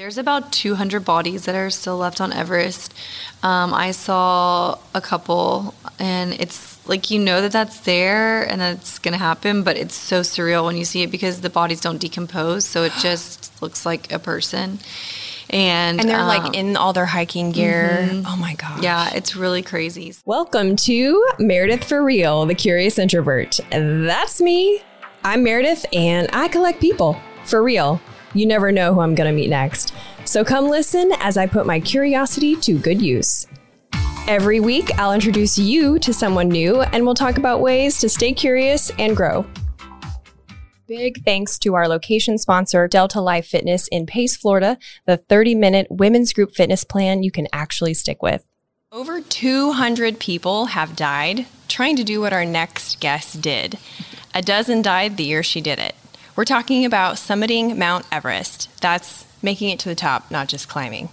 There's about 200 bodies that are still left on Everest. Um, I saw a couple, and it's like you know that that's there and that it's going to happen, but it's so surreal when you see it because the bodies don't decompose, so it just looks like a person. And, And they're um, like in all their hiking gear. Oh my god! yeah, it's really crazy. Welcome to Meredith for Real, the Curious Introvert. That's me. I'm Meredith and I collect people. For real. You never know who I'm going to meet next. So come listen as I put my curiosity to good use. Every week, I'll introduce you to someone new and we'll talk about ways to stay curious and grow. Big thanks to our location sponsor, Delta Life Fitness in Pace, Florida, the 30 minute women's group fitness plan you can actually stick with. Over 200 people have died trying to do what our next guest did. A dozen died the year she did it. We're talking about summiting Mount Everest. That's making it to the top, not just climbing.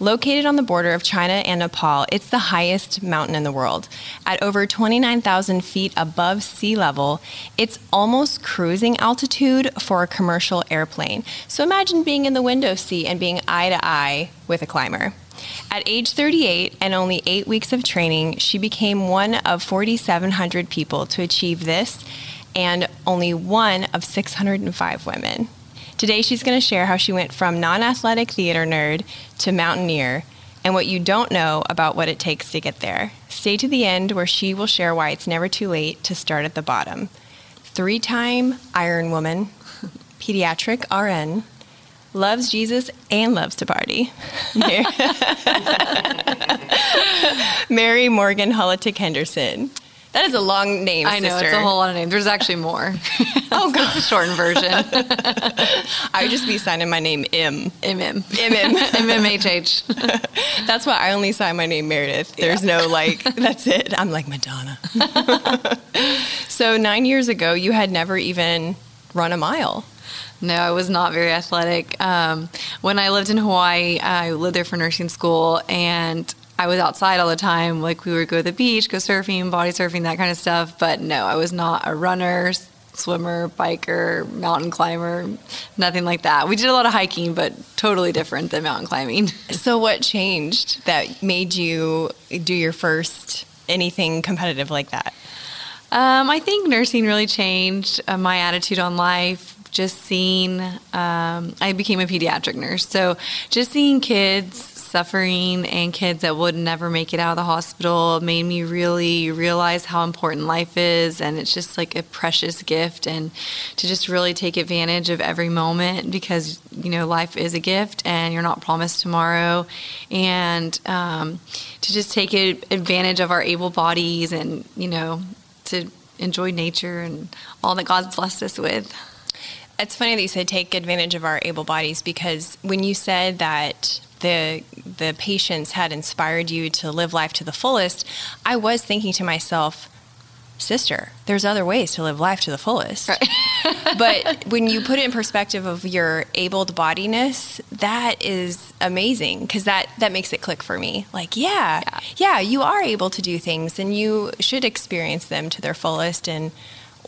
Located on the border of China and Nepal, it's the highest mountain in the world. At over 29,000 feet above sea level, it's almost cruising altitude for a commercial airplane. So imagine being in the window seat and being eye to eye with a climber. At age 38 and only eight weeks of training, she became one of 4,700 people to achieve this and only one of 605 women. Today, she's going to share how she went from non athletic theater nerd to mountaineer and what you don't know about what it takes to get there. Stay to the end where she will share why it's never too late to start at the bottom. Three time Iron Woman, pediatric RN, loves Jesus and loves to party. Merry, Morgan Holotik Henderson. That is a long name, I know sister. it's a whole lot of names. There's actually more. oh, god, the shortened version. I would just be signing my name M. MM. MM. MMHH. That's why I only sign my name Meredith. There's no like, that's it. I'm like Madonna. so nine years ago, you had never even run a mile. No, I was not very athletic. Um, when I lived in Hawaii, I lived there for nursing school, and I was outside all the time. Like we would go to the beach, go surfing, body surfing, that kind of stuff. But no, I was not a runner, swimmer, biker, mountain climber, nothing like that. We did a lot of hiking, but totally different than mountain climbing. So what changed that made you do your first anything competitive like that? Um, I think nursing really changed uh, my attitude on life. Just seeing, um, I became a pediatric nurse. So just seeing kids suffering and kids that would never make it out of the hospital made me really realize how important life is. And it's just like a precious gift. And to just really take advantage of every moment because, you know, life is a gift and you're not promised tomorrow. And um, to just take advantage of our able bodies and, you know, to enjoy nature and all that God's blessed us with. It's funny that you said take advantage of our able bodies because when you said that the the patients had inspired you to live life to the fullest, I was thinking to myself, sister, there's other ways to live life to the fullest. but when you put it in perspective of your abled bodiness, that is amazing because that that makes it click for me. Like, yeah, Yeah. yeah, you are able to do things and you should experience them to their fullest and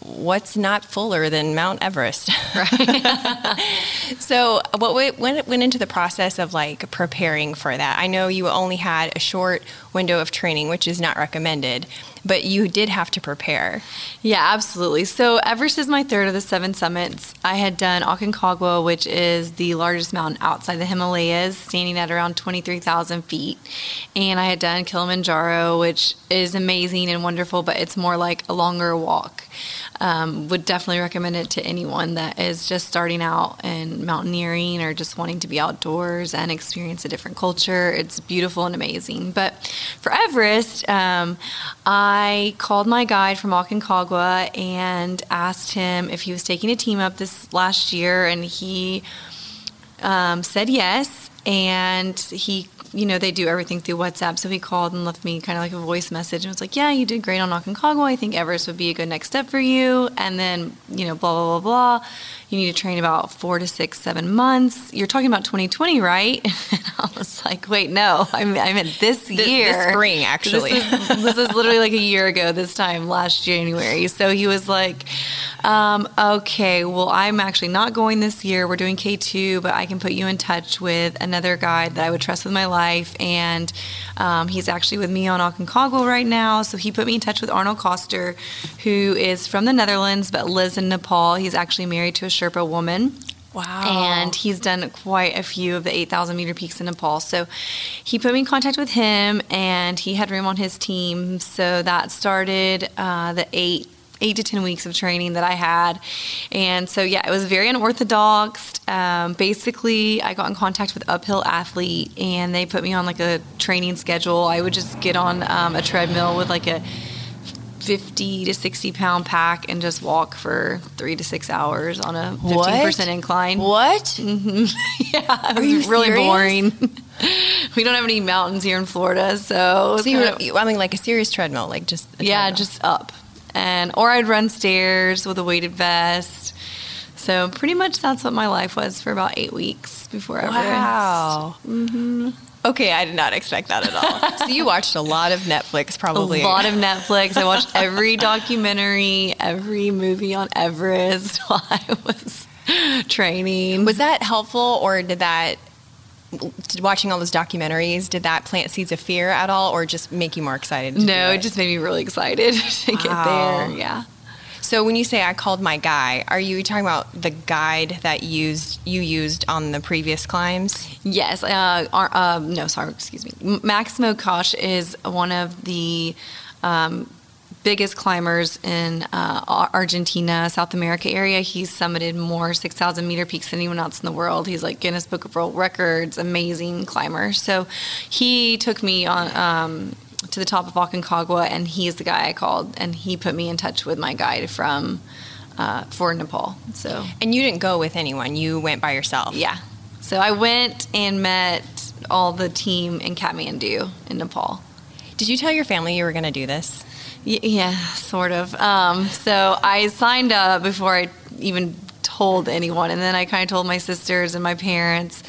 what's not fuller than Mount Everest? so, what went, went went into the process of like preparing for that? I know you only had a short window of training, which is not recommended, but you did have to prepare. Yeah, absolutely. So Everest is my third of the seven summits. I had done Aconcagua, which is the largest mountain outside the Himalayas, standing at around 23,000 feet. And I had done Kilimanjaro, which is amazing and wonderful, but it's more like a longer walk. Um, would definitely recommend it to anyone that is just starting out in mountaineering or just wanting to be outdoors and experience a different culture. It's beautiful and amazing. But for Everest, um, I called my guide from Aconcagua and asked him if he was taking a team up this last year, and he um, said yes. and he you know, they do everything through WhatsApp. So he called and left me kind of like a voice message and was like, Yeah, you did great on Aconcagua. I think Everest would be a good next step for you. And then, you know, blah, blah, blah, blah. You need to train about four to six, seven months. You're talking about 2020, right? And I was like, Wait, no, I mean, I meant this year. This spring, actually. This is, this is literally like a year ago, this time last January. So he was like, um, Okay, well, I'm actually not going this year. We're doing K2, but I can put you in touch with another guide that I would trust with my life life, and um, he's actually with me on Aconcagua right now. So he put me in touch with Arnold Coster, who is from the Netherlands but lives in Nepal. He's actually married to a Sherpa woman. Wow. And he's done quite a few of the 8,000 meter peaks in Nepal. So he put me in contact with him, and he had room on his team. So that started uh, the eight eight to 10 weeks of training that I had. And so, yeah, it was very unorthodox. Um, basically, I got in contact with Uphill Athlete and they put me on like a training schedule. I would just get on um, a treadmill with like a 50 to 60 pound pack and just walk for three to six hours on a 15% what? incline. What? Mm-hmm. yeah, it was really serious? boring. we don't have any mountains here in Florida, so, so you were, I mean, like a serious treadmill, like just yeah, just up and or I'd run stairs with a weighted vest. So pretty much that's what my life was for about eight weeks before Everest. Wow. Mm-hmm. Okay, I did not expect that at all. so you watched a lot of Netflix, probably. A lot of Netflix. I watched every documentary, every movie on Everest while I was training. Was that helpful, or did that watching all those documentaries, did that plant seeds of fear at all, or just make you more excited? no, it? it? just made me really excited to wow. get there. Yeah. So when you say I called my guy, are you talking about the guide that used you used on the previous climbs? Yes. Uh, our, uh, no, sorry, excuse me. Maximo Kausch is one of the um, biggest climbers in uh, Argentina, South America area. He's summited more 6,000 meter peaks than anyone else in the world. He's like Guinness Book of World Records, amazing climber. So he took me on. Um, to the top of Aconcagua, and he's the guy I called, and he put me in touch with my guide from uh, for Nepal. So, and you didn't go with anyone; you went by yourself. Yeah. So I went and met all the team in Kathmandu in Nepal. Did you tell your family you were going to do this? Yeah, sort of. Um, so I signed up before I even told anyone, and then I kind of told my sisters and my parents.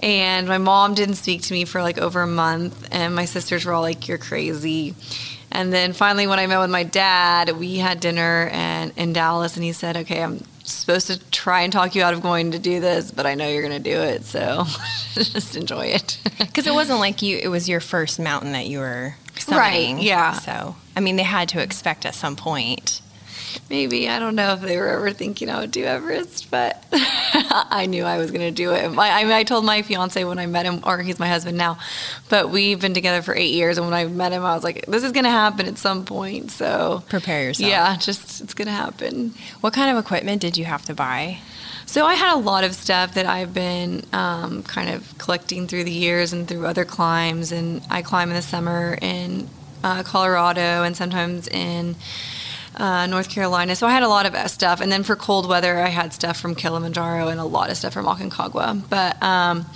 And my mom didn't speak to me for like over a month, and my sisters were all like, "You're crazy." And then finally, when I met with my dad, we had dinner and in Dallas, and he said, "Okay, I'm supposed to try and talk you out of going to do this, but I know you're going to do it, so just enjoy it." Because it wasn't like you; it was your first mountain that you were summiting. Right. Yeah. So I mean, they had to expect at some point. Maybe I don't know if they were ever thinking I would do Everest, but I knew I was going to do it. I, I, I told my fiance when I met him, or he's my husband now, but we've been together for eight years, and when I met him, I was like, "This is going to happen at some point." So prepare yourself. Yeah, just it's going to happen. What kind of equipment did you have to buy? So I had a lot of stuff that I've been um, kind of collecting through the years and through other climbs, and I climb in the summer in uh, Colorado and sometimes in uh, North Carolina. So I had a lot of stuff. And then for cold weather, I had stuff from Kilimanjaro and a lot of stuff from Aconcagua. But um,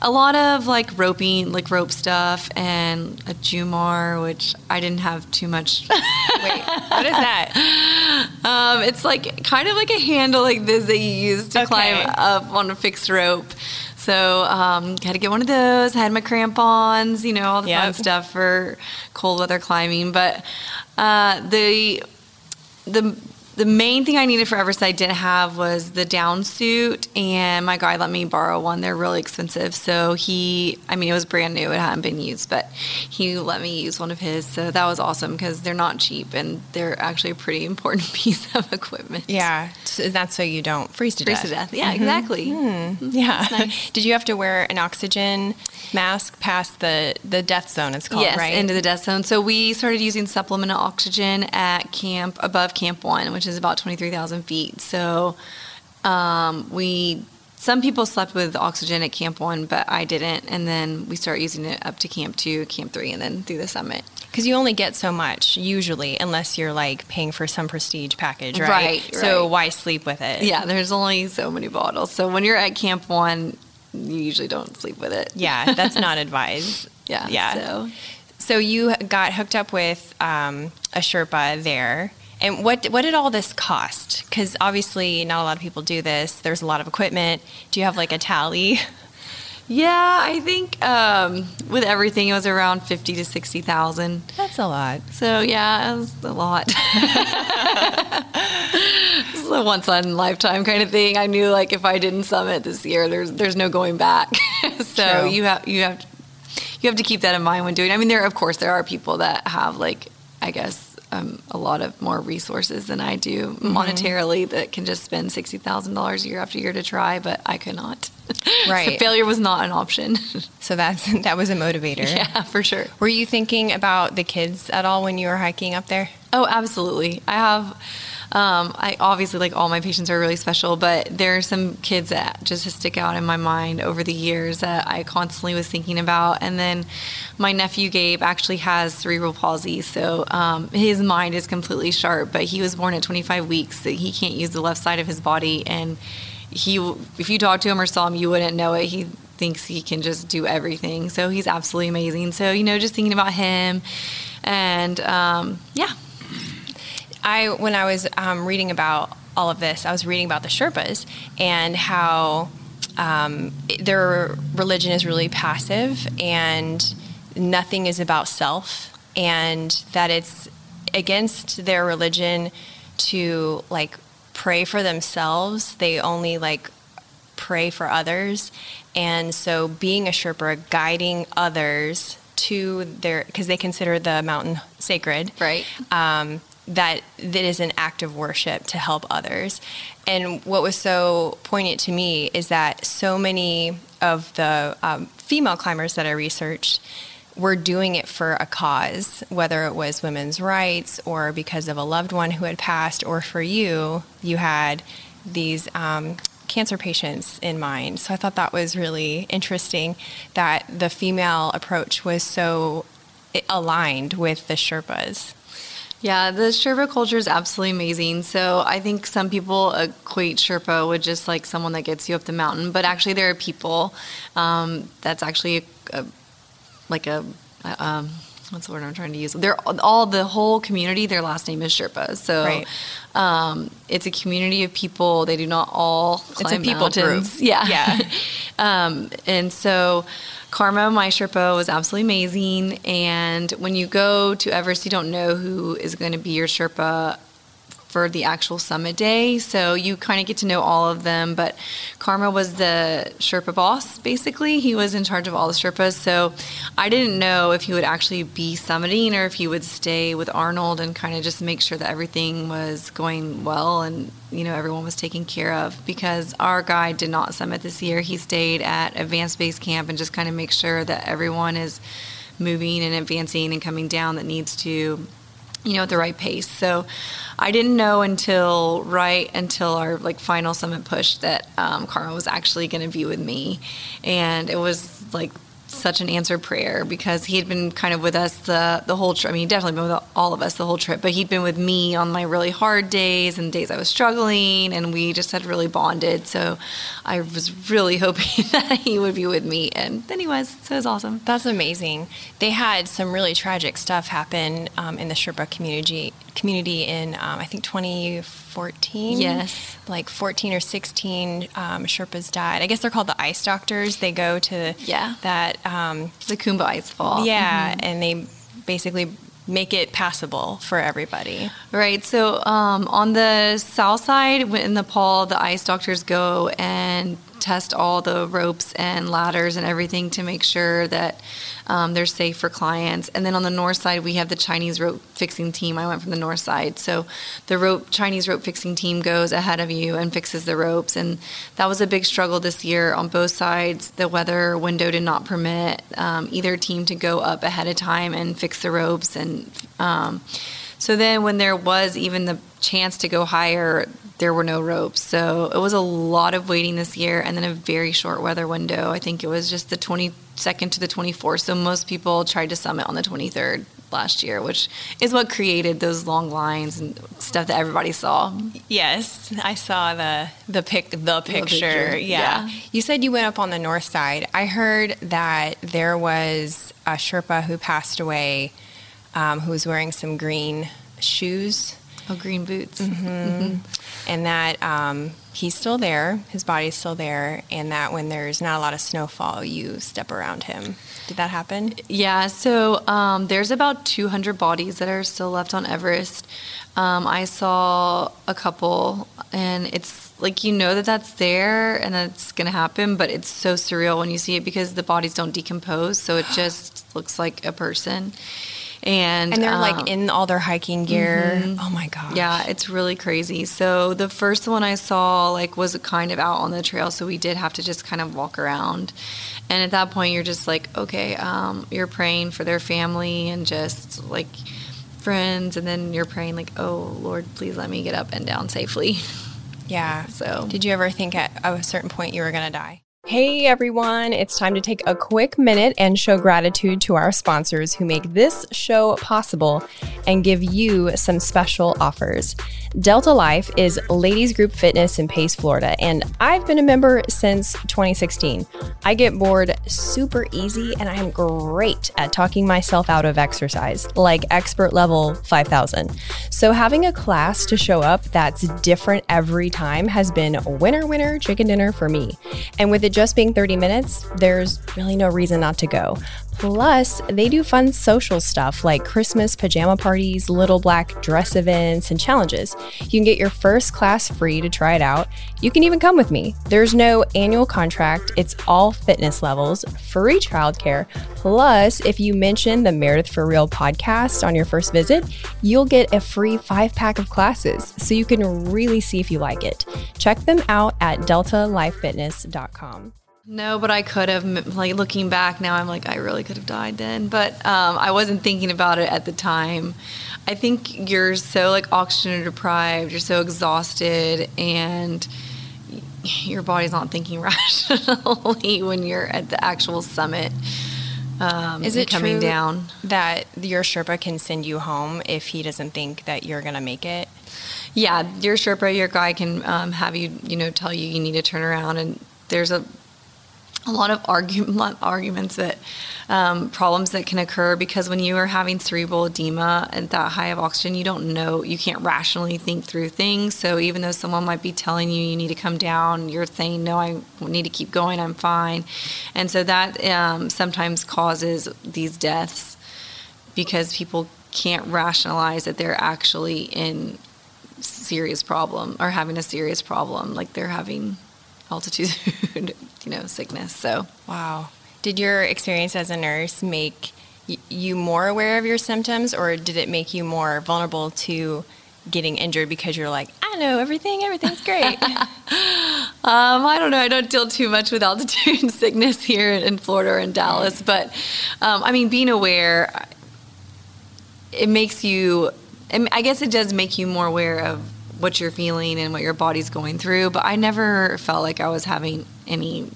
a lot of like roping, like rope stuff and a Jumar, which I didn't have too much. Wait, what is that? Um, it's like kind of like a handle like this that you use to okay. climb up on a fixed rope. So um, had to get one of those. I had my crampons, you know, all the yep. fun stuff for cold weather climbing. But uh, the the the main thing I needed for Everest I didn't have was the down suit, and my guy let me borrow one. They're really expensive, so he, I mean, it was brand new; it hadn't been used, but he let me use one of his. So that was awesome because they're not cheap and they're actually a pretty important piece of equipment. Yeah, that's so you don't freeze to freeze death. to death. Yeah, mm-hmm. exactly. Mm. Yeah. Nice. Did you have to wear an oxygen mask past the the death zone? It's called yes, right into the death zone. So we started using supplemental oxygen at camp above Camp One, which is is about 23,000 feet. So um, we some people slept with oxygen at Camp One, but I didn't. And then we start using it up to Camp Two, Camp Three, and then through the summit. Because you only get so much usually, unless you're like paying for some prestige package, right? Right. So right. why sleep with it? Yeah, there's only so many bottles. So when you're at Camp One, you usually don't sleep with it. Yeah, that's not advised. Yeah. Yeah. So So you got hooked up with um, a Sherpa there. And what what did all this cost? Because obviously not a lot of people do this. There's a lot of equipment. Do you have like a tally? yeah, I think um, with everything it was around fifty to sixty thousand. That's a lot. So yeah, it was a lot. this is a once in a lifetime kind of thing. I knew like if I didn't summit this year, there's there's no going back. so True. you have you have you have to keep that in mind when doing. I mean, there of course there are people that have like I guess um, a lot of more resources than I do monetarily that can just spend sixty thousand dollars year after year to try, but I could not. Right. so failure was not an option. So that's that was a motivator. yeah, for sure. Were you thinking about the kids at all when you were hiking up there? Oh, absolutely. I have. Um, I obviously like all my patients are really special, but there are some kids that just stick out in my mind over the years that I constantly was thinking about. And then my nephew Gabe actually has cerebral palsy, so um, his mind is completely sharp. But he was born at 25 weeks, so he can't use the left side of his body, and he, if you talk to him or saw him, you wouldn't know it. He thinks he can just do everything, so he's absolutely amazing. So you know, just thinking about him, and um, yeah. I when I was um, reading about all of this, I was reading about the Sherpas and how um, their religion is really passive and nothing is about self, and that it's against their religion to like pray for themselves. They only like pray for others, and so being a Sherpa, guiding others to their because they consider the mountain sacred, Right. um, that that is an act of worship to help others. And what was so poignant to me is that so many of the um, female climbers that I researched were doing it for a cause, whether it was women's rights or because of a loved one who had passed, or for you, you had these um, cancer patients in mind. So I thought that was really interesting that the female approach was so aligned with the Sherpas. Yeah, the Sherpa culture is absolutely amazing. So I think some people equate Sherpa with just like someone that gets you up the mountain, but actually there are people um, that's actually a, a, like a, a um, what's the word I'm trying to use? They're all the whole community. Their last name is Sherpa. So Right. um, it's a community of people. They do not all It's a climb people group. Yeah, Yeah. um, and so Karma, my Sherpa, was absolutely amazing. And when you go to Everest, you don't know who is going to be your Sherpa for the actual summit day. So you kind of get to know all of them. But Karma was the Sherpa boss, basically. He was in charge of all the Sherpas. So I didn't know if he would actually be summiting or if he would stay with Arnold and kind of just make sure that everything was going well and, you know, everyone was taken care of. Because our guide did not summit this year. He stayed at Advanced Base Camp and just kind of make sure that everyone is moving and advancing and coming down that needs to you know, at the right pace. So I didn't know until right until our like final summit push that um, Karma was actually going to be with me, and it was like such an answered prayer because he had been kind of with us the the whole trip. I mean, definitely been with all of us the whole trip, but he'd been with me on my really hard days and days I was struggling, and we just had really bonded. So I was really hoping that he would be with me, and then he was. So it was awesome. That's amazing. They had some really tragic stuff happen um, in the Sherpa community community in um, I think 2014. Yes. like 14 or 16 um, Sherpas died. I guess they're called the ice doctors. They go to Yeah. that um, The Khumbu Ice Fall. yeah, and they basically make it passable for everybody. Right. So um, on the south side, in Nepal, the ice doctors go and test all the ropes and ladders and everything to make sure that um, they're safe for clients. And then on the north side, we have the Chinese rope fixing team. I went from the north side, so the rope Chinese rope fixing team goes ahead of you and fixes the ropes. And that was a big struggle this year on both sides. The weather window did not permit um, either team to go up ahead of time and fix the ropes and. Um, so then, when there was even the chance to go higher, there were no ropes. So it was a lot of waiting this year, and then a very short weather window. I think it was just the 22nd to the 24th. So most people tried to summit on the 23rd last year, which is what created those long lines and stuff that everybody saw. Yes, I saw the the pic the picture. picture, Yeah. yeah. You said you went up on the north side. I heard that there was a Sherpa who passed away um, who was wearing some green shoes Oh, green boots. and that um, he's still there, his body's still there, and that when there's not a lot of snowfall, you step around him. Did that happen? Yeah, so um, there's about 200 bodies that are still left on Everest. Um, I saw a couple, and it's like you know that that's there and that's going to happen, but it's so surreal when you see it because the bodies don't decompose, so it just looks like a person. And And they're um, like in all their hiking gear. Oh my gosh. yeah, it's really crazy. So the first one I saw like was kind of out on the trail, so we did have to just kind of walk around. And at that point, you're just like, okay, um, you're praying for their family and just like friends, and then you're praying like, oh Lord, please let me get up and down safely. Yeah. So Did you ever think at a certain point you were going to die? Hey everyone, it's time to take a quick minute and show gratitude to our sponsors who make this show possible and give you some special offers. Delta Life is ladies group fitness in Pace, Florida, and I've been a member since 2016. I get bored super easy and I'm great at talking myself out of exercise, like expert level 5000. So having a class to show up that's different every time has been winner winner chicken dinner for me. And with it just being 30 minutes, there's really no reason not to go. Plus, they do fun social stuff like Christmas pajama parties, little black dress events, and challenges. You can get your first class free to try it out. You can even come with me. There's no annual contract, it's all fitness levels, free childcare. Plus, if you mention the Meredith for Real podcast on your first visit, you'll get a free five pack of classes so you can really see if you like it. Check them out at deltalifefitness.com. No, but I could have. Like looking back now, I'm like, I really could have died then. But um, I wasn't thinking about it at the time. I think you're so like oxygen deprived, you're so exhausted, and your body's not thinking rationally when you're at the actual summit. Um, Is it coming down? that your Sherpa can send you home if he doesn't think that you're going to make it? Yeah, your Sherpa, your guy can um, have you, you know, tell you you need to turn around, and there's a a lot of argument arguments that um, problems that can occur because when you are having cerebral edema and that high of oxygen, you don't know, you can't rationally think through things. So even though someone might be telling you you need to come down, you're saying no, I need to keep going, I'm fine, and so that um, sometimes causes these deaths because people can't rationalize that they're actually in serious problem or having a serious problem like they're having altitude you know sickness so Wow. Did your experience as a nurse make y- you more aware of your symptoms, or did it make you more vulnerable to getting injured because you're like, I know everything, everything's great? um, i don't know i don't deal too much with altitude sickness here in florida or in dallas but um, i mean being aware it makes you I i guess it does make you more aware of what you're feeling and what your body's going through but i never felt like i was having any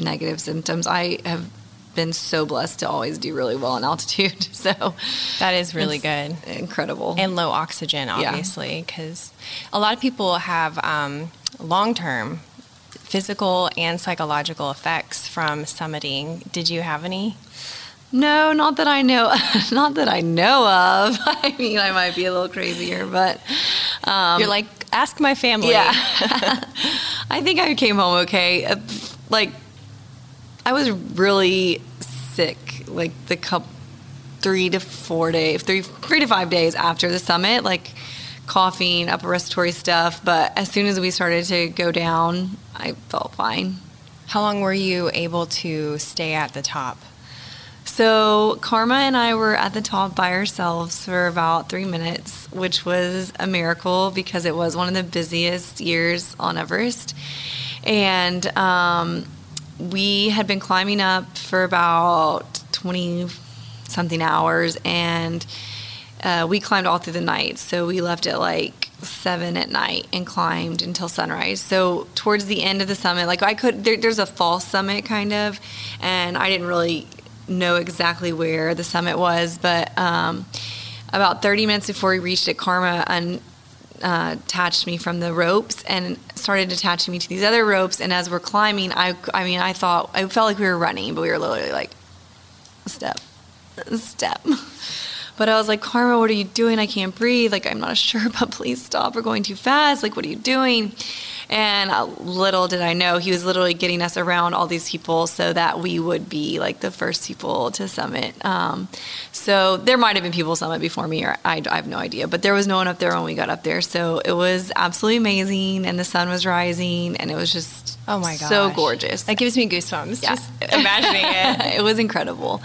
negative symptoms i have been so blessed to always do really well in altitude so that is really good. incredible And low oxygen, obviously, because a lot of people have um, long term physical and psychological effects from summiting. Did you have any? No, not that I know. Not that I know of. I mean, I might be a little crazier, but um, you're like, ask my family. yeah. I think I came home okay. Uh, Like, I was really sick. Like the cup, three to four days, three three to five days after the summit. Like coughing, upper respiratory stuff. But as soon as we started to go down, I felt fine. How long were you able to stay at the top? So Karma and I were at the top by ourselves for about three minutes, which was a miracle because it was one of the busiest years on Everest. And um, we had been climbing up for about 20 something hours and uh, we climbed all through the night. So we left at like seven at night and climbed until sunrise. So towards the end of the summit, like I could, there, there's a false summit kind of, and I didn't really know exactly where the summit was, but um, about 30 minutes before we reached it, Karma un- uh, attached me from the ropes and started attaching me to these other ropes. And as we're climbing, I, I mean, I thought, I felt like we were running, but we were literally like, step, step. But I was like, Karma, what are you doing? I can't breathe. Like, I'm not sure, but please stop. We're going too fast. Like, what are you doing? And little did I know, he was literally getting us around all these people so that we would be like the first people to summit. Um, so there might have been people summit before me, or I, I have no idea, but there was no one up there when we got up there. So it was absolutely amazing, and the sun was rising, and it was just Oh my god, so gorgeous. That gives me goosebumps Yeah. just imagining it. it was incredible.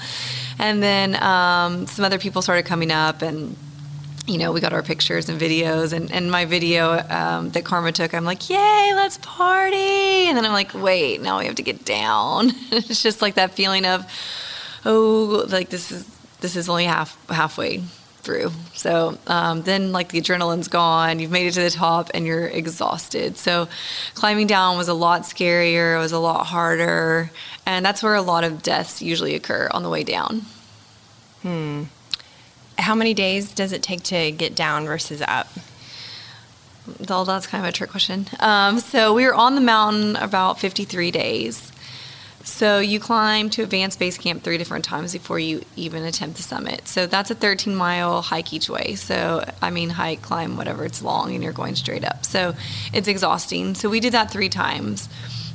And then um, some other people started coming up, and you know, we got our pictures and videos. And, and my video um, that Karma took, I'm like, yay, let's party. And then I'm like, wait, now we have to get down. it's just like that feeling of, oh, like this is this is only half halfway through. So um, then, like the adrenaline's gone, you've made it to the top, and you're exhausted. So climbing down was a lot scarier. It was a lot harder, and that's where a lot of deaths usually occur on the way down. How many days does it take to get down versus up? Well, that's kind of a trick question. Um, so we were on the mountain about 53 days. So you climb to advanced base camp three different times before you even attempt the summit. So that's a 13 mile hike each way. So I mean hike, climb, whatever. It's long and you're going straight up. So it's exhausting. So we did that three times.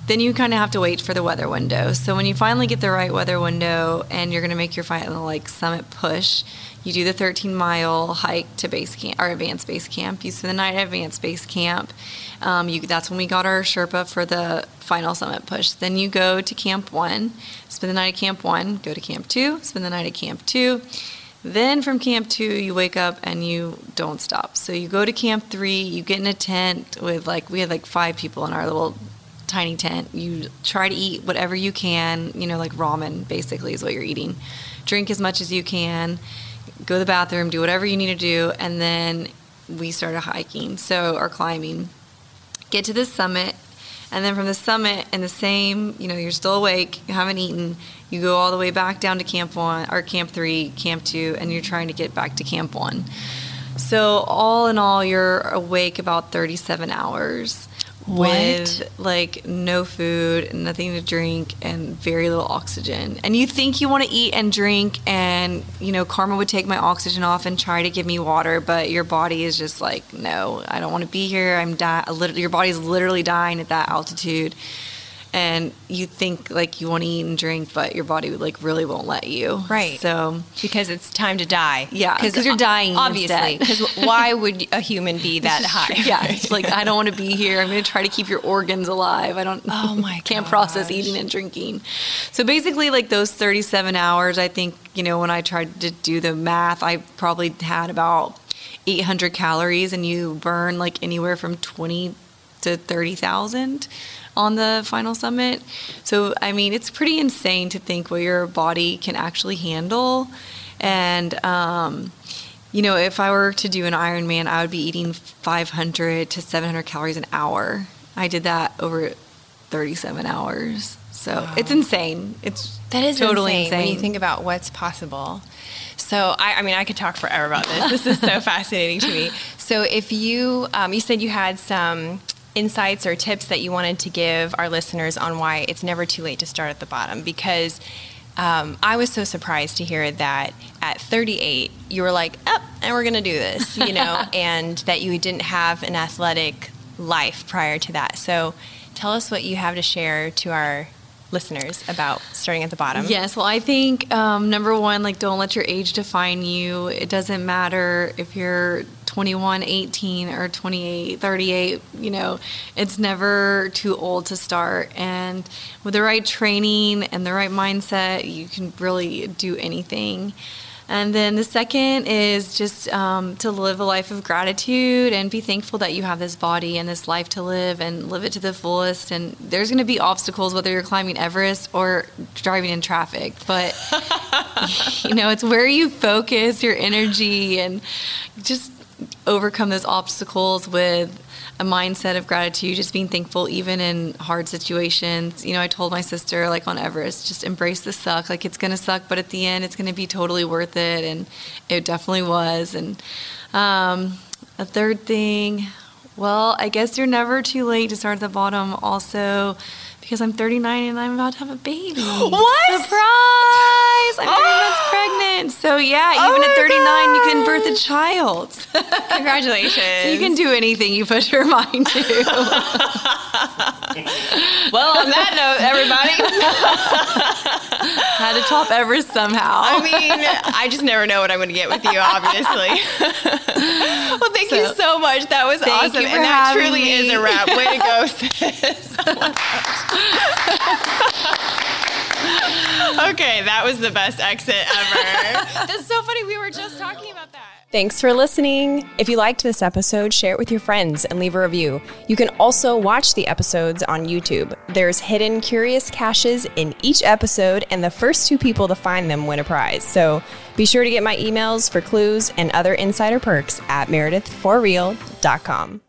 Then you kind of have to wait for the weather window. So when you finally get the right weather window and you're going to make your final like summit push, you do the 13 mile hike to base camp or advanced base camp. You spend the night at advanced base camp. Um, you, that's when we got our Sherpa for the final summit push. Then you go to camp one, spend the night at camp one, go to camp two, spend the night at camp two. Then from camp two, you wake up and you don't stop. So you go to camp three, you get in a tent with like, we had like five people in our little tiny tent. You try to eat whatever you can, you know, like ramen basically is what you're eating. Drink as much as you can, go to the bathroom, do whatever you need to do, and then we started hiking, so or climbing. Get to the summit, and then from the summit and the same, you know, you're still awake, you haven't eaten, you go all the way back down to camp one or camp three, camp two, and you're trying to get back to camp one. So all in all, you're awake about 37 hours with like no food, nothing to drink, and very little oxygen. And you think you want to eat and drink, and you know, Karma would take my oxygen off and try to give me water, but your body is just like, no, I don't want to be here. I'm dying. Your body's literally dying at that altitude. And you think like you want to eat and drink, but your body like really won't let you. Right. So Because it's time to die. Yeah. Because you're dying Obviously. Because why would a human be that high? yeah, it's like I don't want to be here. I'm going to try to keep your organs alive. I don't. Oh my can't process eating and drinking. So basically, like those 37 hours, I think you know when I tried to do the math, I probably had about 800 calories, and you burn like anywhere from 20 to 30,000 on the final summit. So I mean, it's pretty insane to think what your body can actually handle, and. um you know, if I were to do an Ironman, I would be eating 500 to 700 calories an hour. I did that over 37 hours. So it's insane. It's That is totally insane, insane. when you think about what's possible. So I, I mean, I could talk forever about this. This is so fascinating to me. So if you, um, you said you had some insights or tips that you wanted to give our listeners on why it's never too late to start at the bottom, because um, I was so surprised to hear that at 38 you were like, up, and we're going to do this, you know, and that you didn't have an athletic life prior to that. So tell us what you have to share to our listeners about starting at the bottom. Yes, well, I think um, number one, like, don't let your age define you. It doesn't matter if you're 21, 18, or 28, 38. You know, it's never too old to start. And with the right training and the right mindset, you can really do anything. And then the second is just um, to live a life of gratitude and be thankful that you have this body and this life to live and live it to the fullest. And there's going to be obstacles, whether you're climbing Everest or driving in traffic. But, you know, it's where you focus your energy and just overcome those obstacles with a mindset of gratitude, just being thankful even in hard situations. You know, I told my sister, like on Everest, just embrace the suck. Like it's to suck, but at the end, it's to be totally worth it. And it definitely was. And um, a third thing, well, I guess you're never too late to start at the bottom. Also, because I'm 39 and I'm about to have a baby. What? Surprise! I'm three months ah! pregnant. So yeah, Oh even at 39, you can birth a child. so Congratulations. you can do anything you put your mind to. well, on that note, everybody. Had to top Everest somehow. I mean, I just never know what I'm going to get with you, obviously. well, thank you So, so much. That was thank awesome. you for And that having truly is a wrap. Way to go, sis. okay, that was the best exit ever. That's so funny. We were just talking about that. Thanks for listening. If you liked this episode, share it with your friends and leave a review. You can also watch the episodes on YouTube. There's hidden curious caches in each episode, and the first two people to find them win a prize. So be sure to get my emails for clues and other insider perks at meredithforreal.com.